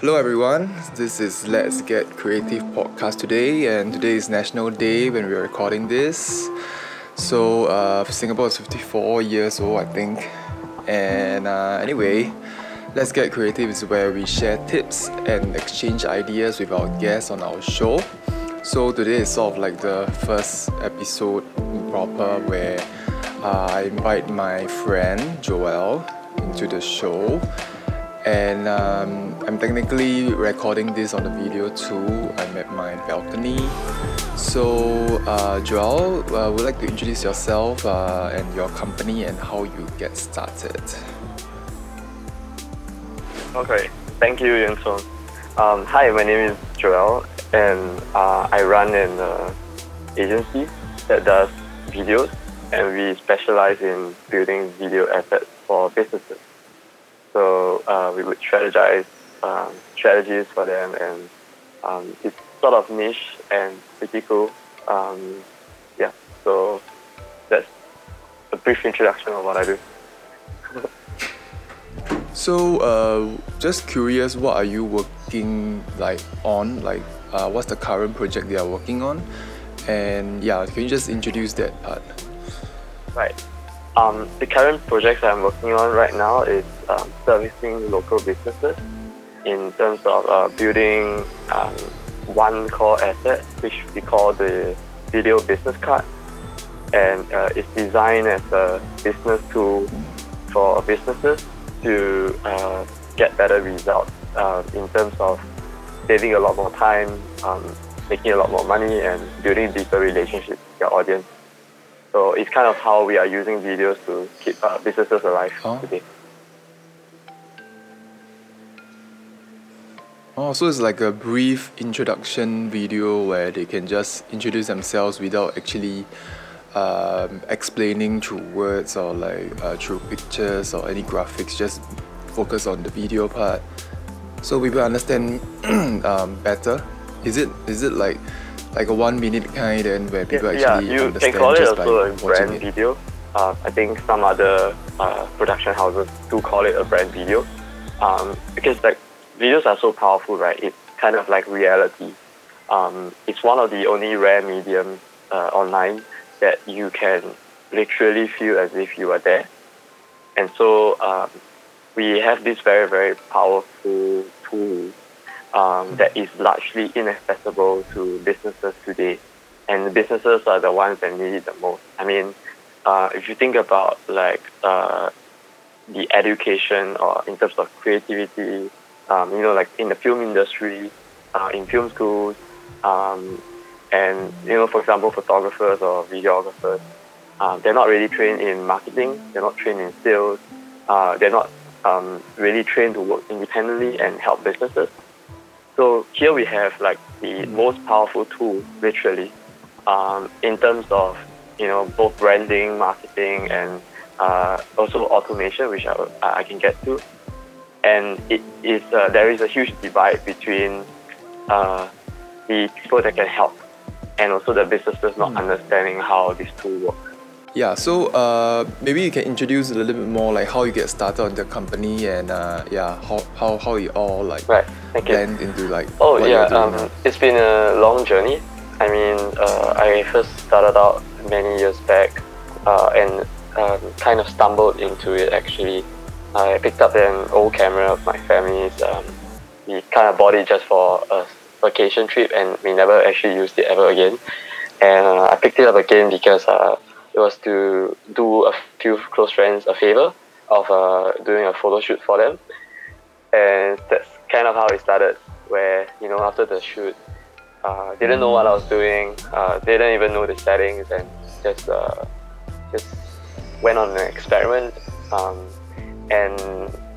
Hello everyone, this is Let's Get Creative podcast today, and today is National Day when we're recording this. So, uh, Singapore is 54 years old, I think. And uh, anyway, Let's Get Creative is where we share tips and exchange ideas with our guests on our show. So, today is sort of like the first episode proper where uh, I invite my friend Joel into the show and um, I'm technically recording this on the video too. I'm at my balcony. So, uh, Joel, uh, would like to introduce yourself uh, and your company and how you get started. Okay, thank you, Yunson. Um, hi, my name is Joel, and uh, I run an uh, agency that does videos, and we specialize in building video assets for businesses. So uh, we would strategize um, strategies for them, and um, it's sort of niche and pretty cool. Um, yeah, so that's a brief introduction of what I do. so, uh, just curious, what are you working like on? Like, uh, what's the current project they are working on? And yeah, can you just introduce that part? Right. Um, the current projects I'm working on right now is um, servicing local businesses in terms of uh, building um, one core asset, which we call the video business card. And uh, it's designed as a business tool for businesses to uh, get better results uh, in terms of saving a lot more time, um, making a lot more money, and building deeper relationships with your audience. So it's kind of how we are using videos to keep uh, businesses alive oh. today. Oh, so it's like a brief introduction video where they can just introduce themselves without actually um, explaining through words or like uh, through pictures or any graphics. Just focus on the video part, so we will understand um, better. Is it is it like like a one minute kind and where people yeah, actually yeah, you understand can call it just also a brand it. video. Uh, I think some other uh, production houses do call it a brand video um, because like videos are so powerful, right? It's kind of like reality. Um, it's one of the only rare mediums uh, online that you can literally feel as if you are there. And so um, we have this very, very powerful tool um, that is largely inaccessible to businesses today. And businesses are the ones that need it the most. I mean, uh, if you think about like uh, the education or in terms of creativity, um, you know, like in the film industry, uh, in film schools, um, and you know, for example, photographers or videographers, uh, they're not really trained in marketing. They're not trained in sales. Uh, they're not um, really trained to work independently and help businesses. So here we have like the most powerful tool, literally, um, in terms of you know both branding, marketing, and uh, also automation, which I, I can get to. And it is uh, there is a huge divide between uh, the people that can help and also the businesses not mm. understanding how this tool works. Yeah, so uh, maybe you can introduce a little bit more like how you get started on the company and uh, yeah, how, how, how it all like right. Blend into like Oh yeah, um, it's been a long journey. I mean, uh, I first started out many years back uh, and um, kind of stumbled into it actually. I picked up an old camera of my family's. Um, we kind of bought it just for a vacation trip and we never actually used it ever again. And uh, I picked it up again because uh, it was to do a few close friends a favor of uh, doing a photo shoot for them. And that's kind of how it started, where, you know, after the shoot, uh, didn't know what I was doing, uh, didn't even know the settings, and just uh, just went on an experiment. Um, and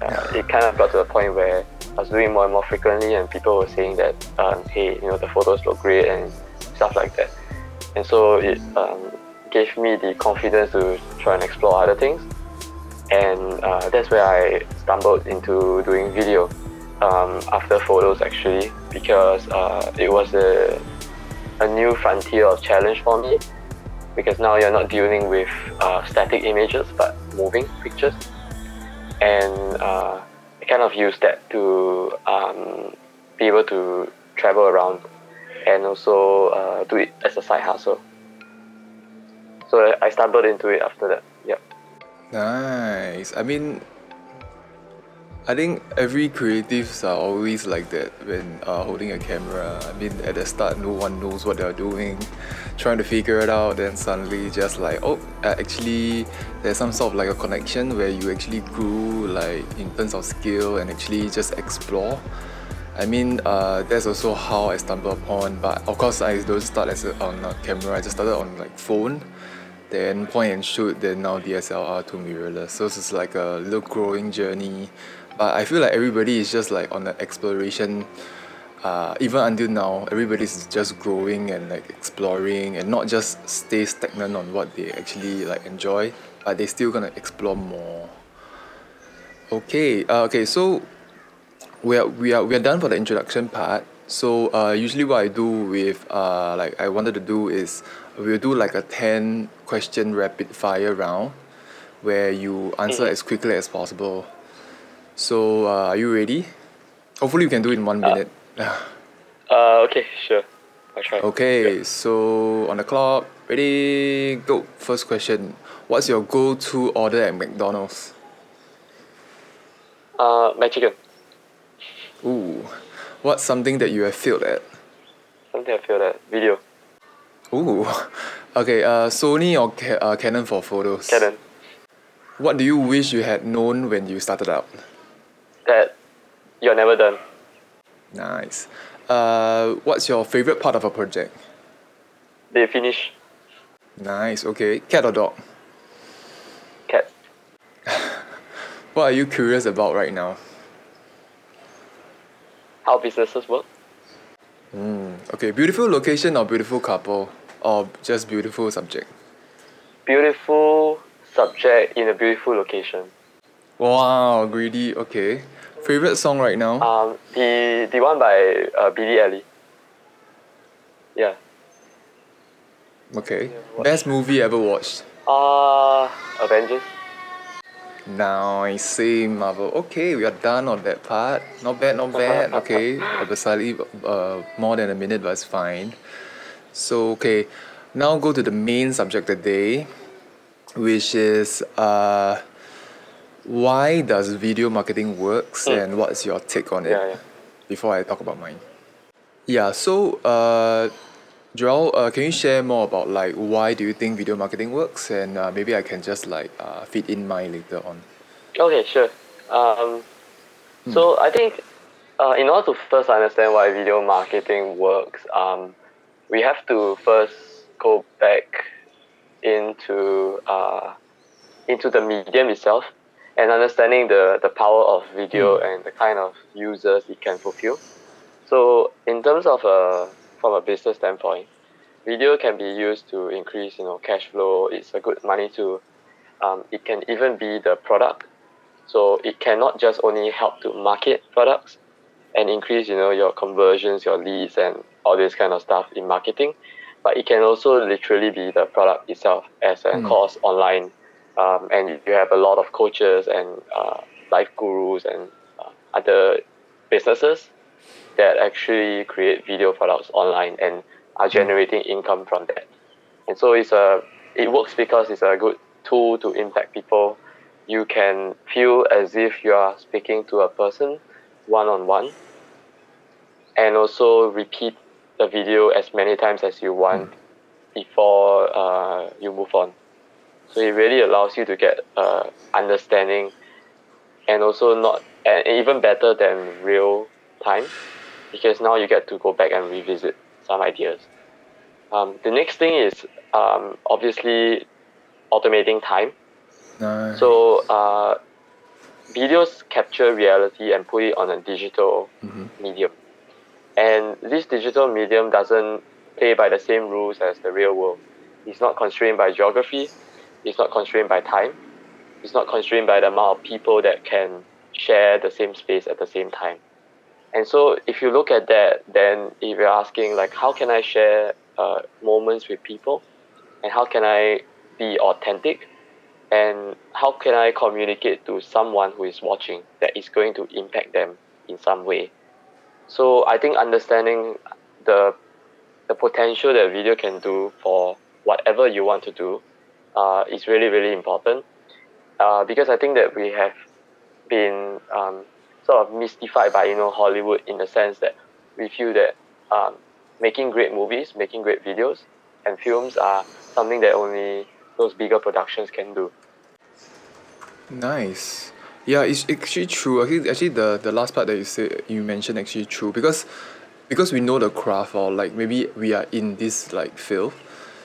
uh, it kind of got to the point where I was doing more and more frequently, and people were saying that, um, hey, you know, the photos look great and stuff like that. And so it um, gave me the confidence to try and explore other things. And uh, that's where I stumbled into doing video um, after photos actually, because uh, it was a, a new frontier of challenge for me. Because now you're not dealing with uh, static images but moving pictures. And uh, kind of used that to um, be able to travel around and also uh, do it as a side hustle. So I stumbled into it after that. Yep. Nice. I mean, I think every creatives are always like that when uh, holding a camera. I mean, at the start, no one knows what they're doing, trying to figure it out. Then suddenly, just like, oh, uh, actually, there's some sort of like a connection where you actually grew like in terms of skill and actually just explore. I mean, uh, that's also how I stumbled upon. But of course, I don't start as a, on a camera. I just started on like phone, then point and shoot, then now DSLR to mirrorless. So it's like a little growing journey. But I feel like everybody is just like on the exploration. Uh, even until now, everybody's just growing and like exploring and not just stay stagnant on what they actually like enjoy, but they still gonna explore more. Okay, uh, okay, so we are we are we are done for the introduction part. So uh, usually what I do with uh, like I wanted to do is we'll do like a ten question rapid fire round, where you answer as quickly as possible. So uh, are you ready? Hopefully you can do it in one minute. Uh, okay, sure. I'll try. okay, so on the clock, ready, go. First question: What's your go-to order at McDonald's? Uh, my chicken. Ooh, what's something that you have failed at? Something I failed at? video. Ooh, okay. Uh, Sony or Ca- uh, Canon for photos? Canon. What do you wish you had known when you started out? That you're never done. Nice. Uh, what's your favorite part of a project? They finish. Nice. Okay. Cat or dog? Cat. What are you curious about right now? How businesses work. Okay. Beautiful location or beautiful couple or just beautiful subject? Beautiful subject in a beautiful location. Wow, greedy. Okay. Favorite song right now? Um, the the one by uh, Billie Eilish. Yeah. Okay. Best movie ever watched? Uh, Avengers. Nice, same Marvel. Okay, we are done on that part. Not bad, not bad. Okay, uh, slightly uh, more than a minute, but it's fine. So okay, now go to the main subject today, which is uh, why does video marketing works Mm. and what's your take on it? Yeah, yeah. Before I talk about mine. Yeah. So uh, Joel, uh, can you share more about like why do you think video marketing works, and uh, maybe I can just like uh, fit in mine later on. Okay, sure. Um, so I think uh, in order to first understand why video marketing works, um, we have to first go back into uh, into the medium itself and understanding the, the power of video and the kind of users it can fulfill. So in terms of a from a business standpoint, video can be used to increase you know cash flow. It's a good money to um, it can even be the product. So it cannot just only help to market products and increase, you know, your conversions, your leads, and all this kind of stuff in marketing, but it can also literally be the product itself as a Mm. course online. Um, and you have a lot of coaches and uh, life gurus and uh, other businesses that actually create video products online and are generating income from that. And so it's a it works because it's a good tool to impact people. You can feel as if you are speaking to a person one on one, and also repeat the video as many times as you want before uh, you move on. So it really allows you to get uh, understanding, and also not and even better than real time, because now you get to go back and revisit some ideas. Um, the next thing is um, obviously automating time. Nice. So uh, videos capture reality and put it on a digital Mhm. medium, and this digital medium doesn't play by the same rules as the real world. It's not constrained by geography. It's not constrained by time. It's not constrained by the amount of people that can share the same space at the same time. And so, if you look at that, then if you're asking like, how can I share uh, moments with people, and how can I be authentic, and how can I communicate to someone who is watching that is going to impact them in some way? so I think understanding the the potential that video can do for whatever you want to do uh, is really really important uh, because I think that we have been um, sort of mystified by you know Hollywood in the sense that we feel that um, making great movies, making great videos, and films are something that only those bigger productions can do. Nice. Yeah, it's actually true. Actually, actually, the the last part that you said you mentioned actually true because because we know the craft or like maybe we are in this like field.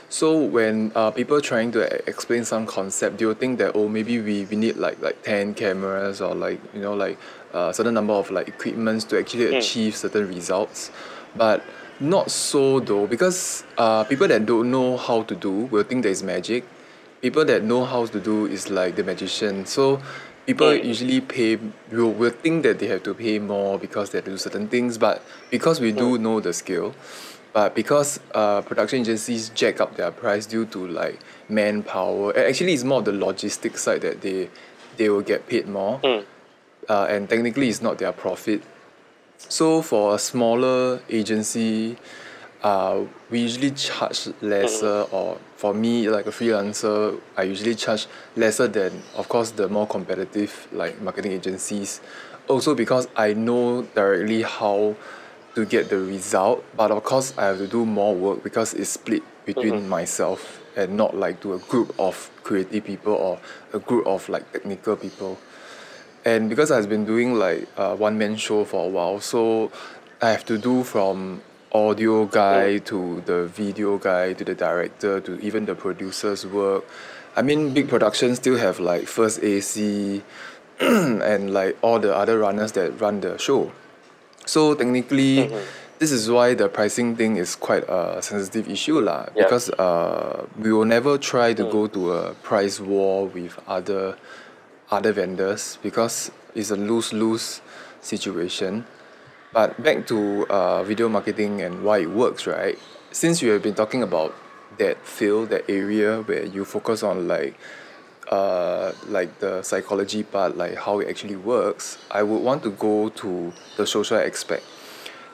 So when uh, people trying to explain some concept, they will think that oh maybe we, we need like like ten cameras or like you know like a uh, certain number of like equipments to actually mm. achieve certain results, but not so though because uh, people that don't know how to do will think there is magic. People that know how to do is like the magician. So people mm. usually pay will, will think that they have to pay more because they have to do certain things but because we do know the skill but because uh, production agencies jack up their price due to like manpower actually it's more of the logistics side that they they will get paid more mm. uh, and technically it's not their profit so for a smaller agency uh, we usually charge lesser mm. or for me like a freelancer I usually charge lesser than of course the more competitive like marketing agencies also because I know directly how to get the result but of course I have to do more work because it's split between mm-hmm. myself and not like to a group of creative people or a group of like technical people. And because I've been doing like a one man show for a while so I have to do from audio guy to the video guy to the director to even the producer's work. I mean big productions still have like first A_C and like all the other runners that run the show so technically mm-hmm. this is why the pricing thing is quite a sensitive issue lah yeah. because uh, we will never try to mm. go to a price war with other other vendors because it's a lose lose situation but back to uh, video marketing and why it works, right? Since you have been talking about that field, that area where you focus on like uh, like the psychology part, like how it actually works, I would want to go to the social aspect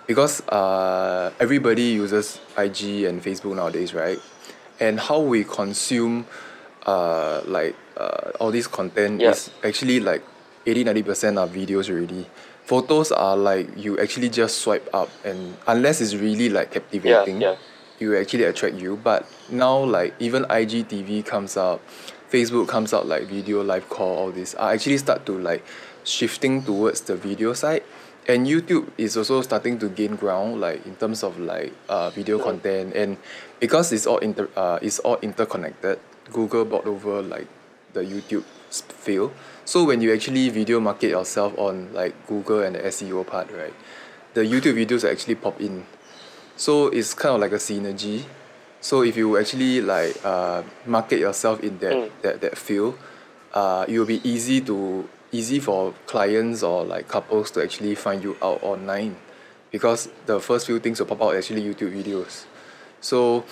because uh, everybody uses IG and Facebook nowadays, right? And how we consume uh, like uh, all this content is actually like 80 90% are videos already photos are like you actually just swipe up and unless it's really like captivating yeah, yeah. you actually attract you but now like even IGTV comes out Facebook comes out like video live call all this I actually start to like shifting towards the video side. And YouTube is also starting to gain ground like in terms of like uh, video content. And because it's all inter uh, it's all interconnected Google bought over like the YouTube field. So when you actually video market yourself on like Google and the S_E_O part right the YouTube videos actually pop in. So it's kind of like a synergy so if you actually like uh, market yourself in that mm. that that field uh, it will be easy to easy for clients or like couples to actually find you out online. Because the first few things will pop out are actually YouTube videos. So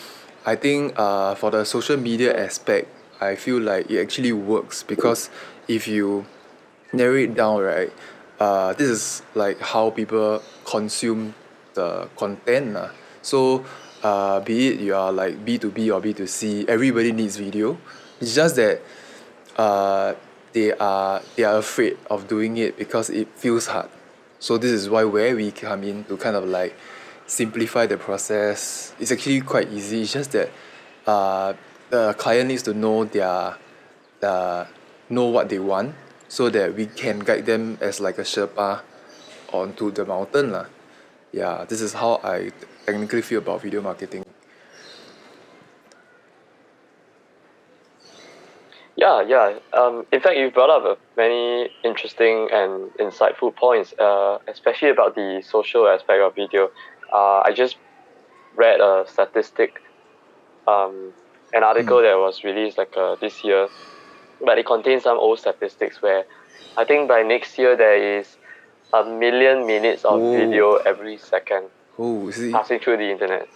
I think uh, for the social media aspect I feel like it actually works because if you narrow it down right uh, this is like how people consume the content lah. So uh, be it you are like B two B or B two C everybody needs video. It's just that uh, they are they are afraid of doing it because it feels hard. So this is why where we come in to kind of like simplify the process. It's actually quite easy. It's just that uh, the client needs to know their uh, know what they want so that we can guide them as like a Sherpa onto the mountain lah. Yeah, this is how I technically feel about video marketing. Yeah, yeah. Um, in fact, you brought up a many interesting and insightful points, uh, especially about the social aspect of video. Uh, I just read a statistic um, an article mm. that was released like uh, this year, but it contains some old statistics where I think by next year there is a million minutes of Ooh. video every second Ooh, passing through the internet,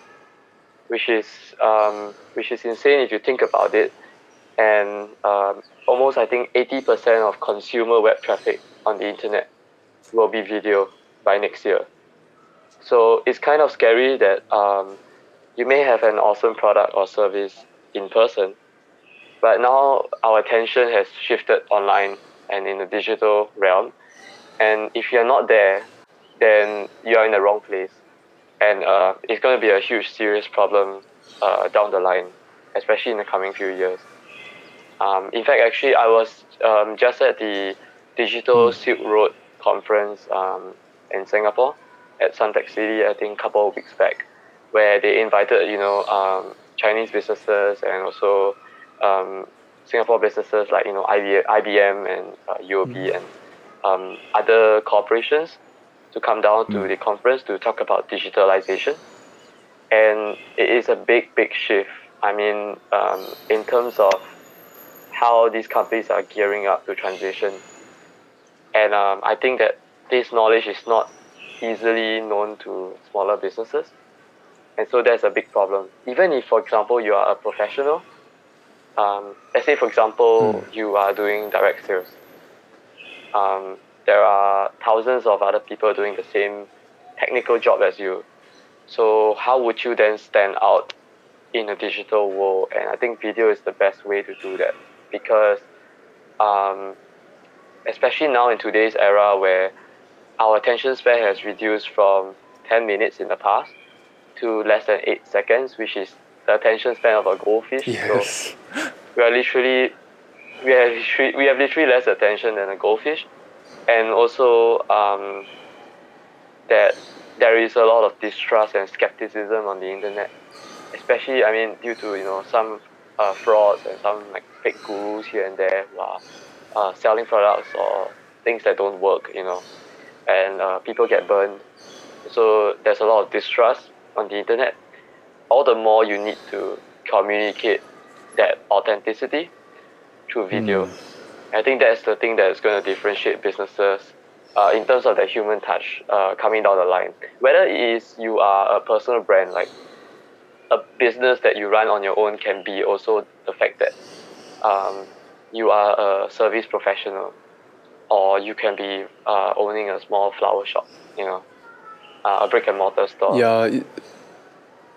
which is um, which is insane if you think about it. And um, almost I think eighty percent of consumer web traffic on the internet will be video by next year. So it's kind of scary that um, you may have an awesome product or service in person, but now our attention has shifted online and in the digital realm. And if you're not there, then you're in the wrong place. And uh, it's going to be a huge, serious problem uh, down the line, especially in the coming few years. Um, in fact, actually, I was um, just at the Digital Silk Road conference um, in Singapore at Suntec City, I think a couple of weeks back, where they invited, you know, um, Chinese businesses and also um, Singapore businesses like, you know, IBM and uh, UOB mm. and um, other corporations to come down to mm. the conference to talk about digitalization. And it is a big, big shift. I mean, um, in terms of how these companies are gearing up to transition. And um, I think that this knowledge is not easily known to smaller businesses. And so that's a big problem. Even if, for example, you are a professional, um, let's say, for example, mm. you are doing direct sales. Um, there are thousands of other people doing the same technical job as you. So how would you then stand out in a digital world? And I think video is the best way to do that because um, especially now in today's era where our attention span has reduced from 10 minutes in the past to less than 8 seconds, which is the attention span of a goldfish. Yes. So we are literally we have literally, we have literally less attention than a goldfish, and also um, that there is a lot of distrust and skepticism on the internet, especially I mean due to you know some uh, frauds and some like fake gurus here and there who are uh, selling products or things that don't work, you know, and uh, people get burned. So there's a lot of distrust on the internet. All the more you need to communicate that authenticity through video. Mm. I think that's the thing that is going to differentiate businesses uh, in terms of the human touch uh, coming down the line. Whether it is you are a personal brand, like a business that you run on your own, can be also the fact that um, you are a service professional, or you can be uh, owning a small flower shop, you know, uh, a brick and mortar store. Yeah, it,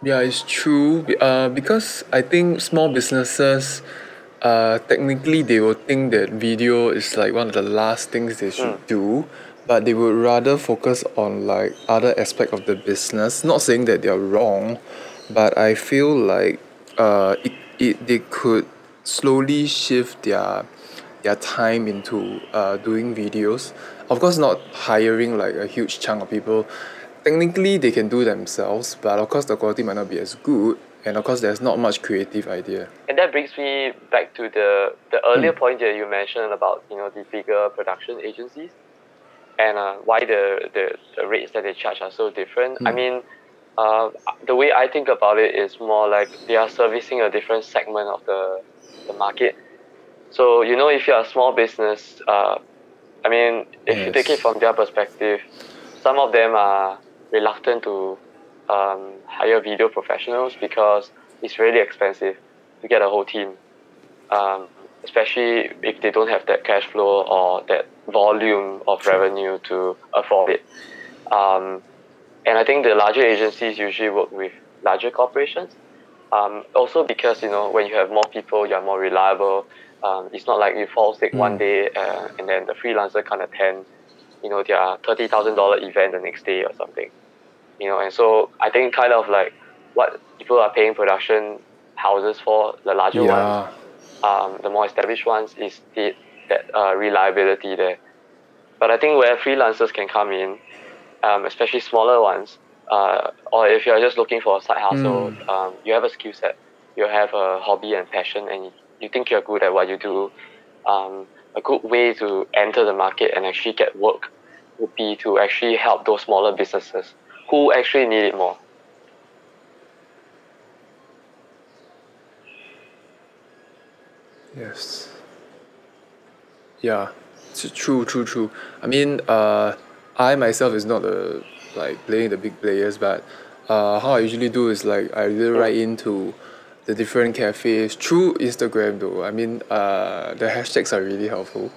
yeah, it's true. Uh, because I think small businesses, uh, technically they will think that video is like one of the last things they should mm. do, but they would rather focus on like other aspect of the business. Not saying that they are wrong, but I feel like uh, it, it they could slowly shift their their time into uh, doing videos. Of course, not hiring like a huge chunk of people. Technically, they can do themselves, but of course, the quality might not be as good. And of course, there's not much creative idea. And that brings me back to the the earlier mm. point that you mentioned about you know the bigger production agencies, and uh, why the, the the rates that they charge are so different. Mm. I hmm. mean, uh, the way I think about it is more like they are servicing a different segment of the the market. So you know, if you're a small business, uh, I mean, if yes. you take it from their perspective, some of them are reluctant to um, hire video professionals because it's really expensive to get a whole team, um, especially if they don't have that cash flow or that volume of revenue to afford it. Um, and I think the larger agencies usually work with larger corporations um, also because you know when you have more people, you're more reliable. Um, it's not like you fall sick mm. one day uh, and then the freelancer can't attend, you know, their thirty thousand dollar event the next day or something. You know, and so I think kind of like what people are paying production houses for, the larger yeah. ones, um, the more established ones, is the that uh, reliability there. But I think where freelancers can come in, um, especially smaller ones, uh, or if you're just looking for a side hustle, mm. um, you have a skill set, you have a hobby and passion, and you think you're good at what you do. Um, a good way to enter the market and actually get work would be to actually help those smaller businesses who actually need it more. Yes. Yeah, it's true, true, true. I mean, uh, I myself is not a like playing the big players but uh, how I usually do is like I really write into the different cafes through Instagram though I mean uh, the hashtags are really helpful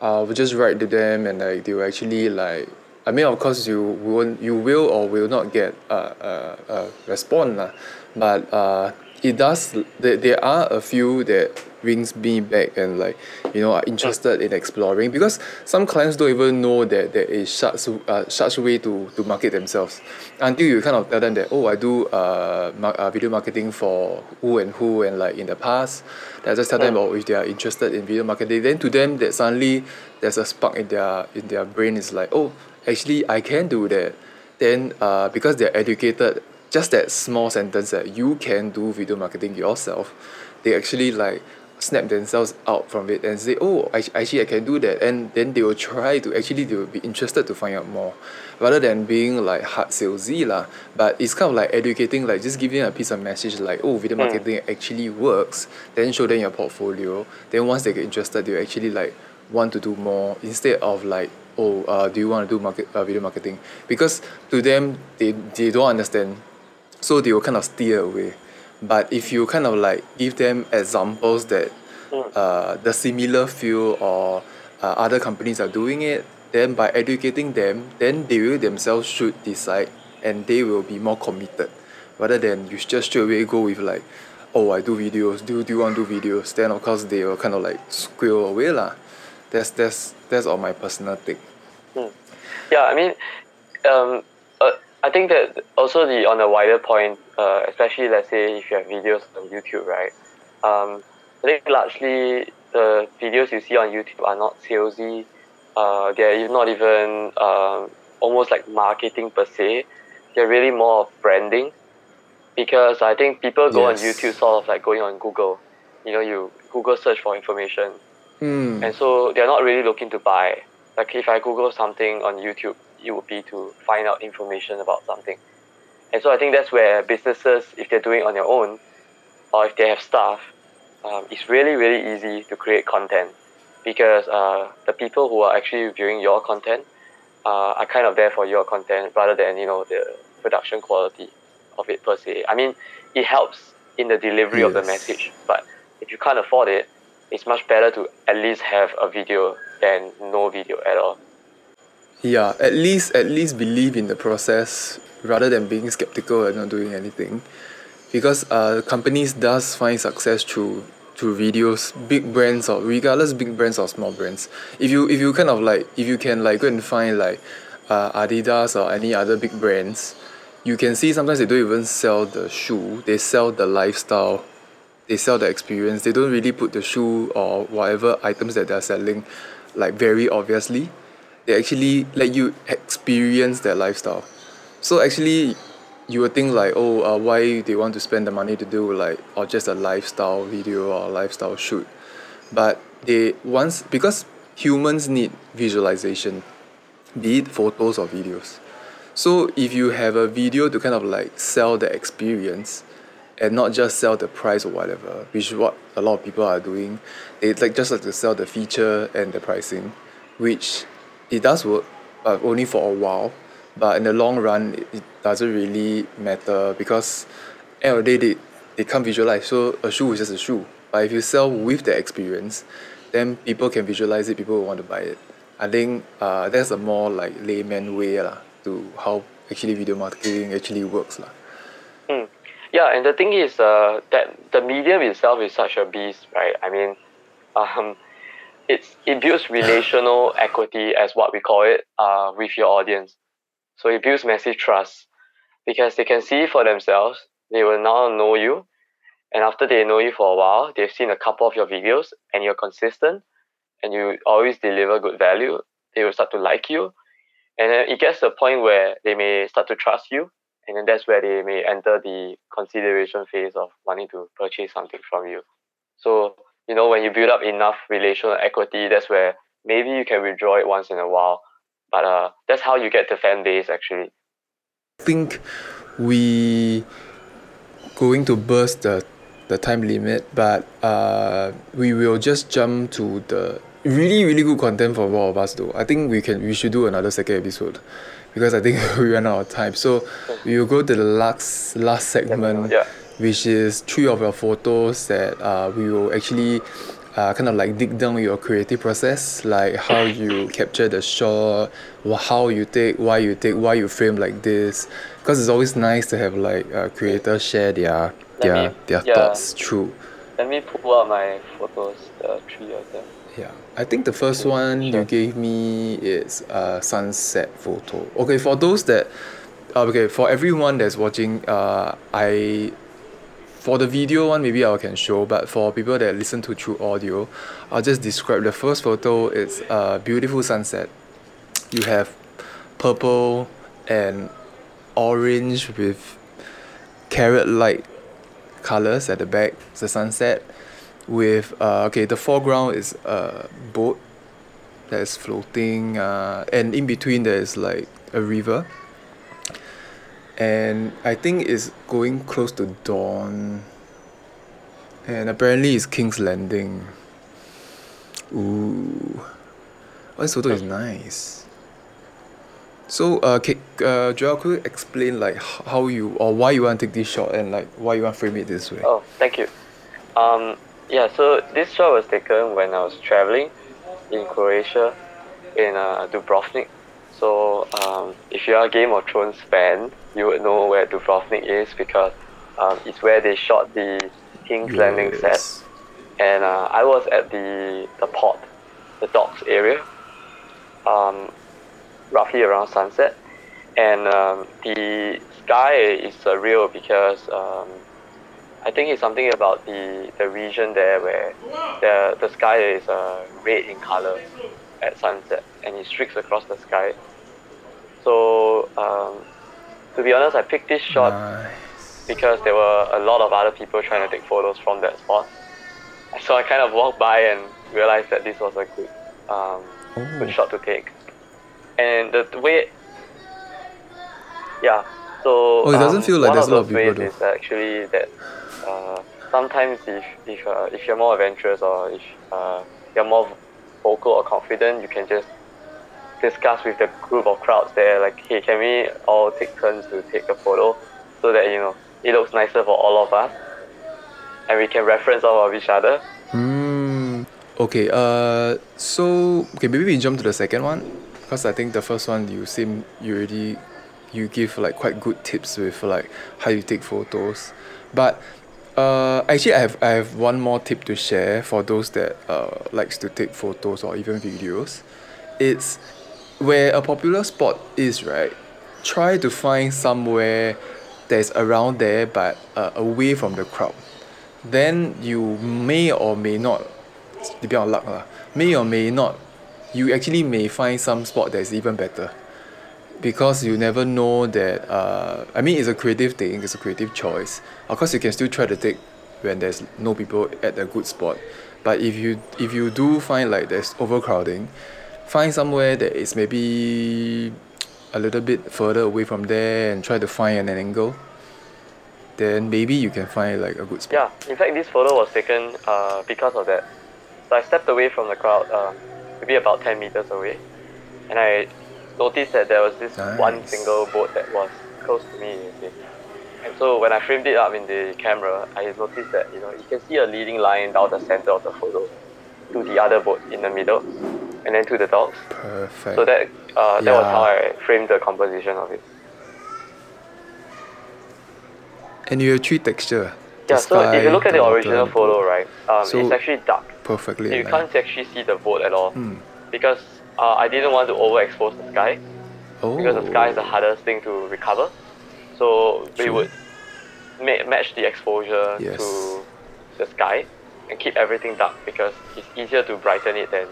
uh, we just write to them and like they will actually like I mean, of course, you won't, you will or will not get a, a, a response, lah. but uh, it does. There, there are a few that rings me back and like you know are interested in exploring because some clients don't even know that there is such uh, such way to to market themselves until you kind of tell them that oh I do uh, mar- uh video marketing for who and who and like in the past then I just tell them oh if they are interested in video marketing then to them that suddenly there's a spark in their in their brain is like oh actually I can do that then uh because they're educated just that small sentence that you can do video marketing yourself they actually like snap themselves out from it and say oh actually I can do that. And then they will try to actually they will be interested to find out more rather than being like hard salesy lah. But it's kind of like educating like just giving a piece of message like oh video marketing actually works then show them your portfolio. Then once they get interested they actually like want to do more instead of like oh uh, do you want to do market uh, video marketing? Because to them they, they don't understand so they will kind of steer away. But if you kind of like give them examples that uh, the similar field or uh, other companies are doing it then by educating them then they will themselves should decide and they will be more committed. Rather than you just straight away go with like oh I do videos do, do you want to do videos? Then of course they will kind of like squeal away lah. That's that's that's all my personal take. Hmm. Yeah, I mean, um, uh, I think that also the on a wider point, uh, especially let's say if you have videos on YouTube, right? Um, I think largely the videos you see on YouTube are not salesy. Uh, they're not even um, almost like marketing per se. They're really more of branding, because I think people go Yes. on YouTube sort of like going on Google. You know, you Google search for information, mm. and so they're not really looking to buy. Like if I Google something on YouTube, it would be to find out information about something. And so I think that's where businesses, if they're doing it on their own, or if they have staff, um, it's really really easy to create content because uh, the people who are actually viewing your content uh, are kind of there for your content rather than you know the production quality of it per se. I mean, it helps in the delivery of the message, but if you can't afford it, it's much better to at least have a video than no video at all. Yeah at least at least believe in the process rather than being skeptical and not doing anything. Because uh, companies does find success through through videos big brands or regardless big brands or small brands. If you if you kind of like if you can like go and find like uh, adidas or any other big brands you can see sometimes they don't even sell the shoe they sell the lifestyle they sell the experience. They don't really put the shoe or whatever items that they're selling like very obviously they actually let you experience their lifestyle. So actually you would think like oh uh, why they want to spend the money to do like or just a lifestyle video or lifestyle shoot. But they once because humans need visualization be it photos or videos. So if you have a video to kind of like sell the experience and not just sell the price or whatever which is what a lot of people are doing they like just like to sell the feature and the pricing which it does work but only for a while but in the long run it, it doesn't really matter because end of the day they, they can't visualize so a shoe is just a shoe but if you sell with the experience then people can visualize it people will want to buy it I think uh, that's a more like layman way lah to how actually video marketing actually works lah. Hmm. Yeah, and the thing is uh, that the medium itself is such a beast, right? I mean, um, it's it builds relational equity as what we call it uh, with your audience. So it builds massive trust because they can see for themselves. They will now know you, and after they know you for a while, they've seen a couple of your videos, and you're consistent, and you always deliver good value. They will start to like you, and then it gets to a point where they may start to trust you, and then that's where they may enter the consideration phase of wanting to purchase something from you. So you know when you build up enough relational equity, that's where maybe you can withdraw it once in a while. But uh, that's how you get the fan base actually. I think we going to burst the the time limit, but uh, we will just jump to the really really good content for both of us though. I think we can we should do another second episode because I think we ran out of time. So we will go to the last last segment, Yeah. Which is three of your photos that uh, we will actually uh, kind of like dig down your creative process, like how you capture the shot, how you take, why you take, why you frame like this. Because it's always nice to have like uh, creators share their their me- their yeah. thoughts through. Let me pull out my photos, the three of them. Yeah, I think the first one you gave me is a sunset photo. Okay, for those that, uh, okay, for everyone that's watching, uh, I, for the video one maybe I can show, but for people that listen to through audio, I'll just describe the first photo. It's a beautiful sunset. You have purple and orange with carrot light colors at the back. It's a sunset with uh, okay the foreground is a boat that is floating uh, and in between there is like a river and I think it's going close to dawn. And apparently it's King's Landing. Ooh. Oh, this photo is nice? So uh, K- uh Joel could you explain like how you or why you want to take this shot and like why you want to frame it this way? Oh, thank you. Um, yeah, so this shot was taken when I was traveling in Croatia, in uh, Dubrovnik. So um, if you are a Game of Thrones fan, you would know where Dubrovnik is because um, it's where they shot the King's Landing set. And uh, I was at the the port, the docks area, um, roughly around sunset, and um, the sky is surreal because um, I think it's something about the the region there where the the sky is uh, red in color at sunset and it streaks across the sky. So um, to be honest, I picked this shot Nice. because there were a lot of other people trying to take photos from that spot. So I kind of walked by and realized that this was a good, um, good shot to take. And the, the way, yeah. So Oh, it doesn't um, feel like there's a lot of those ways people is actually that uh, sometimes if if uh, if you're more adventurous or if uh, you're more vocal or confident, you can just discuss with the group of crowds there, like, hey, can we all take turns to take a photo so that you know it looks nicer for all of us, and we can reference all of each other. Mm, okay. Uh, so okay, maybe we jump to the second one, because I think the first one you seem you already you give like quite good tips with like how you take photos, but uh, actually I have I have one more tip to share for those that uh likes to take photos or even videos. It's where a popular spot is right. Try to find somewhere that's around there but uh, away from the crowd. Then you may or may not depending on luck lah, may or may not you actually may find some spot that's even better. Because you never know that uh, I mean it's a creative thing it's a creative choice. Of course you can still try to take when there's no people at a good spot. But if you if you do find like there's overcrowding find somewhere that is maybe a little bit further away from there and try to find an angle then maybe you can find like a good spot Yeah, in fact, this photo was taken uh, because of that. So I stepped away from the crowd, um, maybe about 10 meters away, and I noticed that there was this one single boat that was close to me. you see. And so when I framed it up in the camera, I noticed that you know you can see a leading line down the center of the photo to the other boat in the middle, and then to the dogs. perfect So that uh, that was how I framed the composition of it. And you have tree texture. Yeah. So if you look at the original photo, right, um, So- it's actually dark. Perfectly. you aligned. can't actually see the boat at all Hmm. because uh, I didn't want to overexpose the sky Oh. because the sky is the hardest thing to recover. So we would ma- match the exposure Yes. to the sky and keep everything dark because it's easier to brighten it than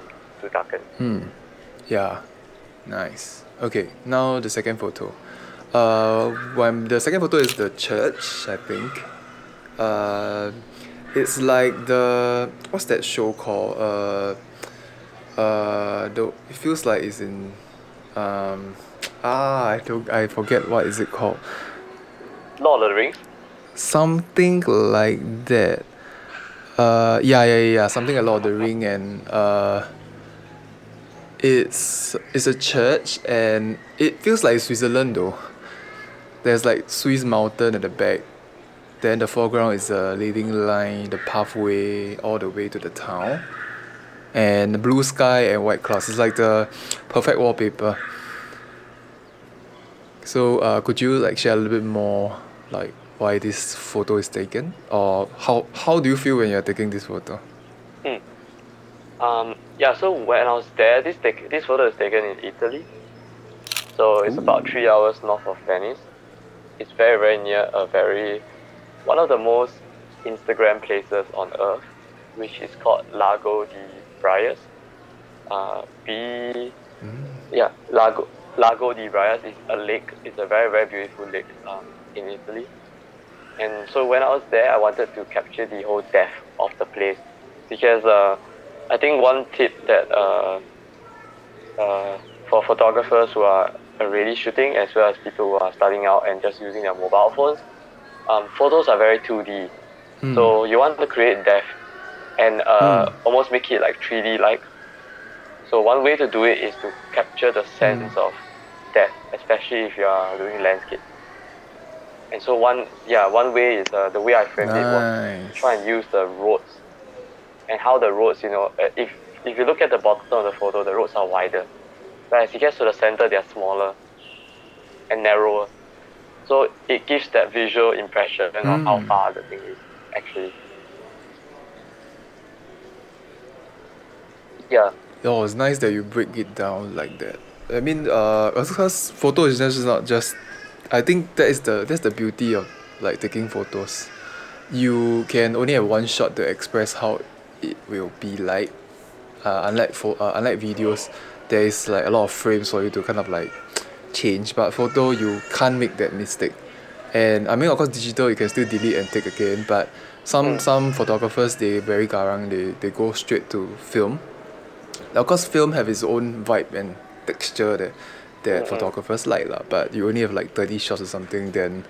to. Hmm. Yeah. Nice. Okay. Now the second photo. Uh, when the second photo is the church, I think. Uh, it's like the what's that show called? Uh, uh, the it feels like it's in, um, ah, I don't, I forget what is it called. Lord of the Rings. something like that. Uh, yeah, yeah, yeah, something like Lord of the Ring, and uh, it's it's a church, and it feels like Switzerland though. There's like Swiss mountain at the back. then the foreground is a leading line, the pathway all the way to the town, and the blue sky and white clouds. It's like the perfect wallpaper. So uh, could you like share a little bit more like why this photo is taken or how how do you feel when you're taking this photo? Um, yeah, so when I was there, this take, this photo is taken in Italy. So it's Ooh. about three hours north of Venice. It's very very near a very one of the most Instagram places on earth, which is called Lago di Braies. Uh, B, mm. yeah, Lago Lago di Braies is a lake. It's a very very beautiful lake um, in Italy. And so when I was there, I wanted to capture the whole depth of the place because uh, I think one tip that uh, uh, for photographers who are already shooting as well as people who are starting out and just using their mobile phones, um, photos are very 2D. Mm. So you want to create depth and uh, mm. almost make it like 3D like. So one way to do it is to capture the sense mm. of depth, especially if you are doing landscape. And so one, yeah, one way is uh, the way I framed nice. it was try and use the roads and how the roads, you know, uh, if if you look at the bottom of the photo, the roads are wider. But as it gets to the center, they are smaller and narrower. So it gives that visual impression mm. of how hmm. far the thing is actually. Yeah. Oh, it's nice that you break it down like that. I mean, uh, because photo is just not just. I think that is the that's the beauty of like taking photos. You can only have one shot to express how it will be like. Uh, unlike for uh, unlike videos, there is like a lot of frames for you to kind of like change. But photo you can't make that mistake. And I mean of course digital you can still delete and take again. But some mm. some photographers they very garang they, they go straight to film. now, Of course film have its own vibe and texture that that mm-hmm. photographers like lah. But you only have like thirty shots or something, then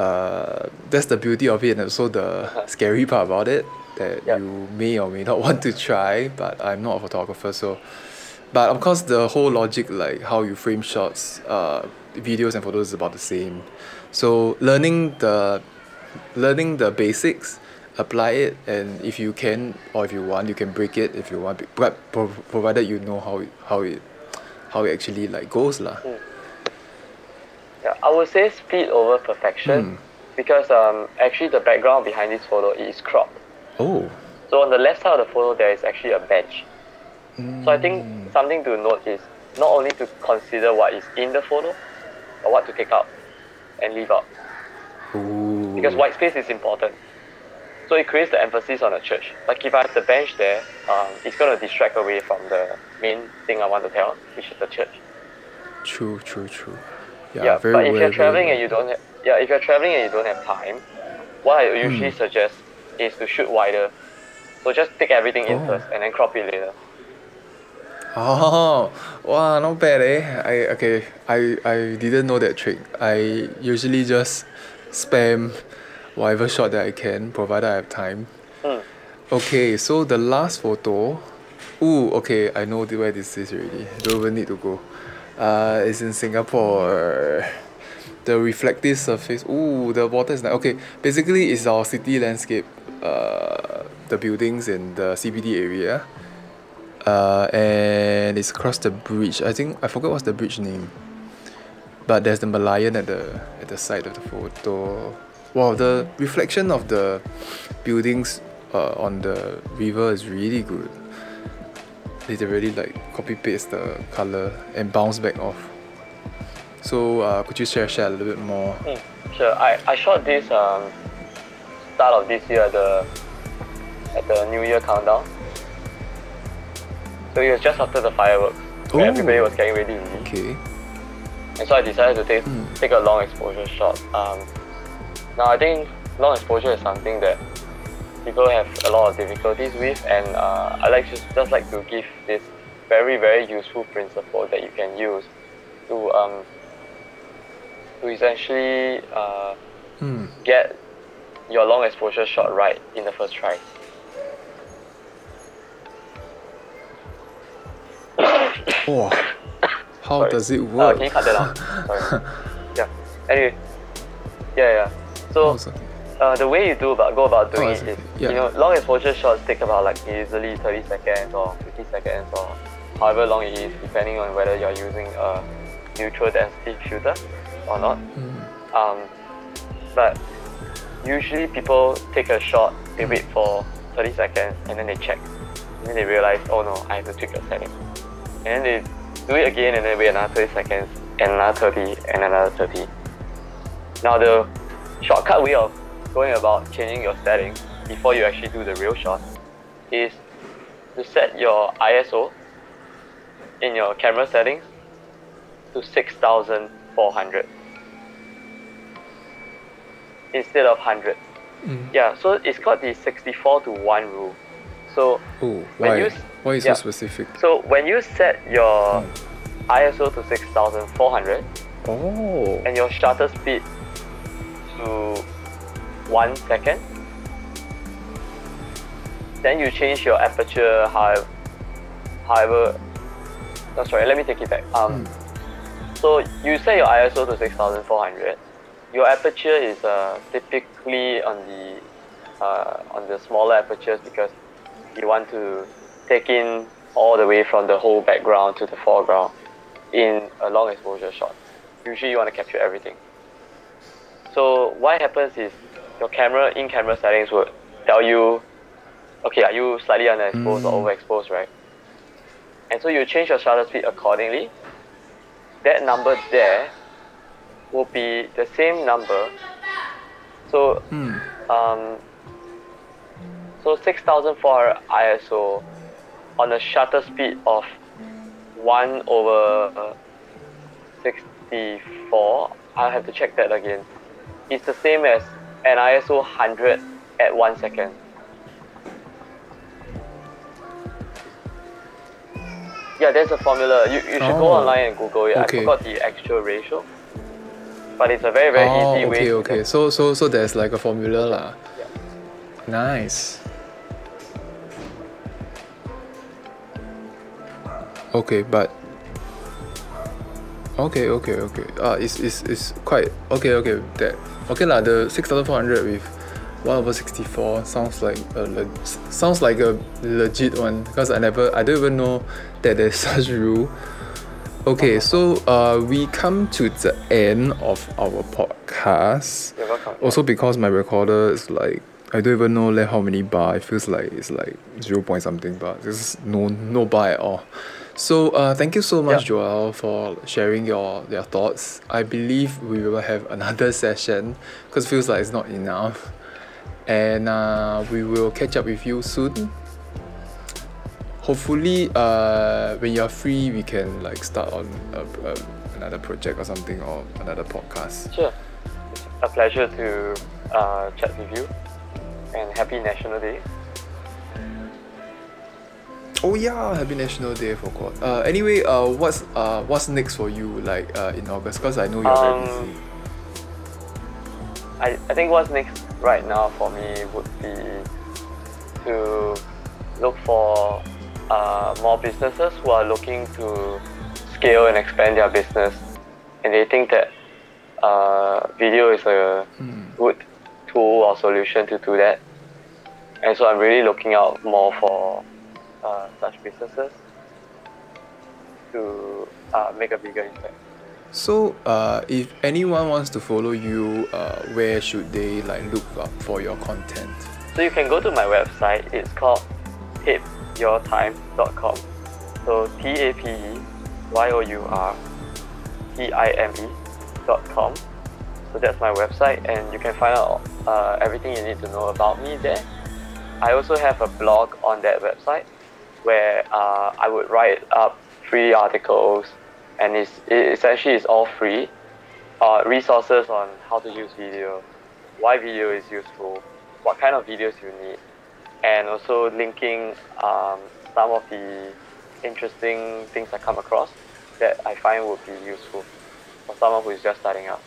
uh, that's the beauty of it and also the scary part about it that yep. you may or may not want to try. But I'm not a photographer, so. But of course, the whole logic, like how you frame shots, uh, videos and photos, is about the same. So learning the, learning the basics, apply it, and if you can or if you want, you can break it if you want. But provided you know how it, how it how it actually like goes lah. Mm. Yeah, I would say speed over perfection mm. because um actually the background behind this photo is cropped. Oh. So on the left side of the photo there is actually a bench. Mm. So I think hmm. something to note is not only to consider what is in the photo, but what to take out and leave out. Ooh. Because white space is important. So it creates the emphasis on the church. Like if I have the bench there, um, it's going to distract away from the main thing I want to tell, which is the church. True, true, true. Yeah, yeah but if you're traveling and you don't have, yeah, if you're traveling and you don't have time, what I usually mm. suggest is to shoot wider. So just take everything in oh. first and then crop it later. Oh, wow, not bad eh. I okay, I I didn't know that trick. I usually just spam whatever shot that I can, provided I have time. Mm. Okay, so the last photo. Ooh, okay, I know where this is already. Don't even need to go. Uh, it's in Singapore. The reflective surface. Ooh, the water is nice. Okay, basically, it's our city landscape. Uh, the buildings in the CBD area. Uh, and it's across the bridge. I think I forgot what's the bridge name. But there's the Merlion at the at the side of the photo. Wow, the reflection of the buildings uh, on the river is really good. Literally like copy paste the color and bounce back off. So uh, could you share share a little bit more? Mm, sure. I, I shot this um, start of this year at the at the New Year countdown. So it was just after the fireworks. Where everybody was getting ready. Okay. And so I decided to take mm. take a long exposure shot. Um, now I think long exposure is something that people have a lot of difficulties with, and uh, I like to just like to give this very very useful principle that you can use to um, to essentially uh, mm. get your long exposure shot right in the first try. Oh, how Sorry. does it work? Uh, can you cut that out? Sorry. yeah. Anyway, yeah, yeah. So, uh, the way you do about go about doing Oh, it is, Yeah. you know, long exposure shots take about like easily 30 seconds or 50 seconds or however long it is, depending on whether you're using a neutral density filter or not. Mm. Um, but usually people take a shot, they wait for 30 seconds, and then they check. And then they realize, oh no, I have to tweak a setting. And then they do it again, and then wait another 30 seconds, and another 30, and another 30. Now the shortcut way of going about changing your settings before you actually do the real shot is to set your ISO in your camera settings to 6400 instead of 100. Mm. Yeah, so it's called the 64 to 1 rule. So Oh, When why? you why is yeah. so specific? so when you set your ISO to 6400 Oh. and your shutter speed to 1 second, then you change your aperture however, however no, sorry, let me take it back. Um, So you set your ISO to 6400. Your aperture is uh, typically on the uh, on the smaller apertures because you want to take in all the way from the whole background to the foreground in a long exposure shot. Usually you want to capture everything. So what happens is your camera in camera settings will tell you, okay, are you slightly underexposed or Mm. overexposed, right? And so you change your shutter speed accordingly. That number there will be the same number. So Hmm. um, so 6400 ISO on a shutter speed of 1 over uh, 64. I'll have to check that again. It's the same as an ISO 100 at 1 second. Yeah, there's a formula. You, you should go Oh. online and Google it. Okay. I forgot the actual ratio. But it's a very, very oh, easy way okay, okay. So, so, so there's like a formula lah. Yeah. Nice. Okay, but okay, okay, okay. Uh, it's, it's, it's quite okay, okay. That okay lah. The six thousand four hundred with one over sixty four sounds like a le- sounds like a legit one because I never I don't even know that there's such rule. Okay, so uh, we come to the end of our podcast. You're welcome. Also because my recorder is like I don't even know like how many bar. It feels like it's like zero point something bar. There's no no bar at all. So uh, thank you so much, Yeah. Joel, for sharing your your thoughts. I believe we will have another session because feels like it's not enough, and uh, we will catch up with you soon. Hopefully, uh, when you're free, we can like start on a, a, another project or something or another podcast. Sure. It's a pleasure to uh, chat with you. And happy National Day. Oh yeah, Happy National Day! I forgot. Uh, anyway, uh, what's uh, what's next for you like uh, in August? Cause I know you're very Um, busy. I, I think what's next right now for me would be to look for uh, more businesses who are looking to scale and expand their business. And they think that uh, video is a Hmm. good tool or solution to do that. And so I'm really looking out more for uh, such businesses to uh, make a bigger impact. So, uh, if anyone wants to follow you, uh, where should they like look up for your content? So you can go to my website. It's called tapeyourtime.com. So T A P E Y O U R T I M E dot com. So that's my website, and you can find out uh, everything you need to know about me there. I also have a blog on that website where uh, I would write up free articles, and it's it essentially is all free. Uh, resources on how to use video, why video is useful, what kind of videos you need, and also linking um, some of the interesting things I come across that I find would be useful for someone who is just starting out.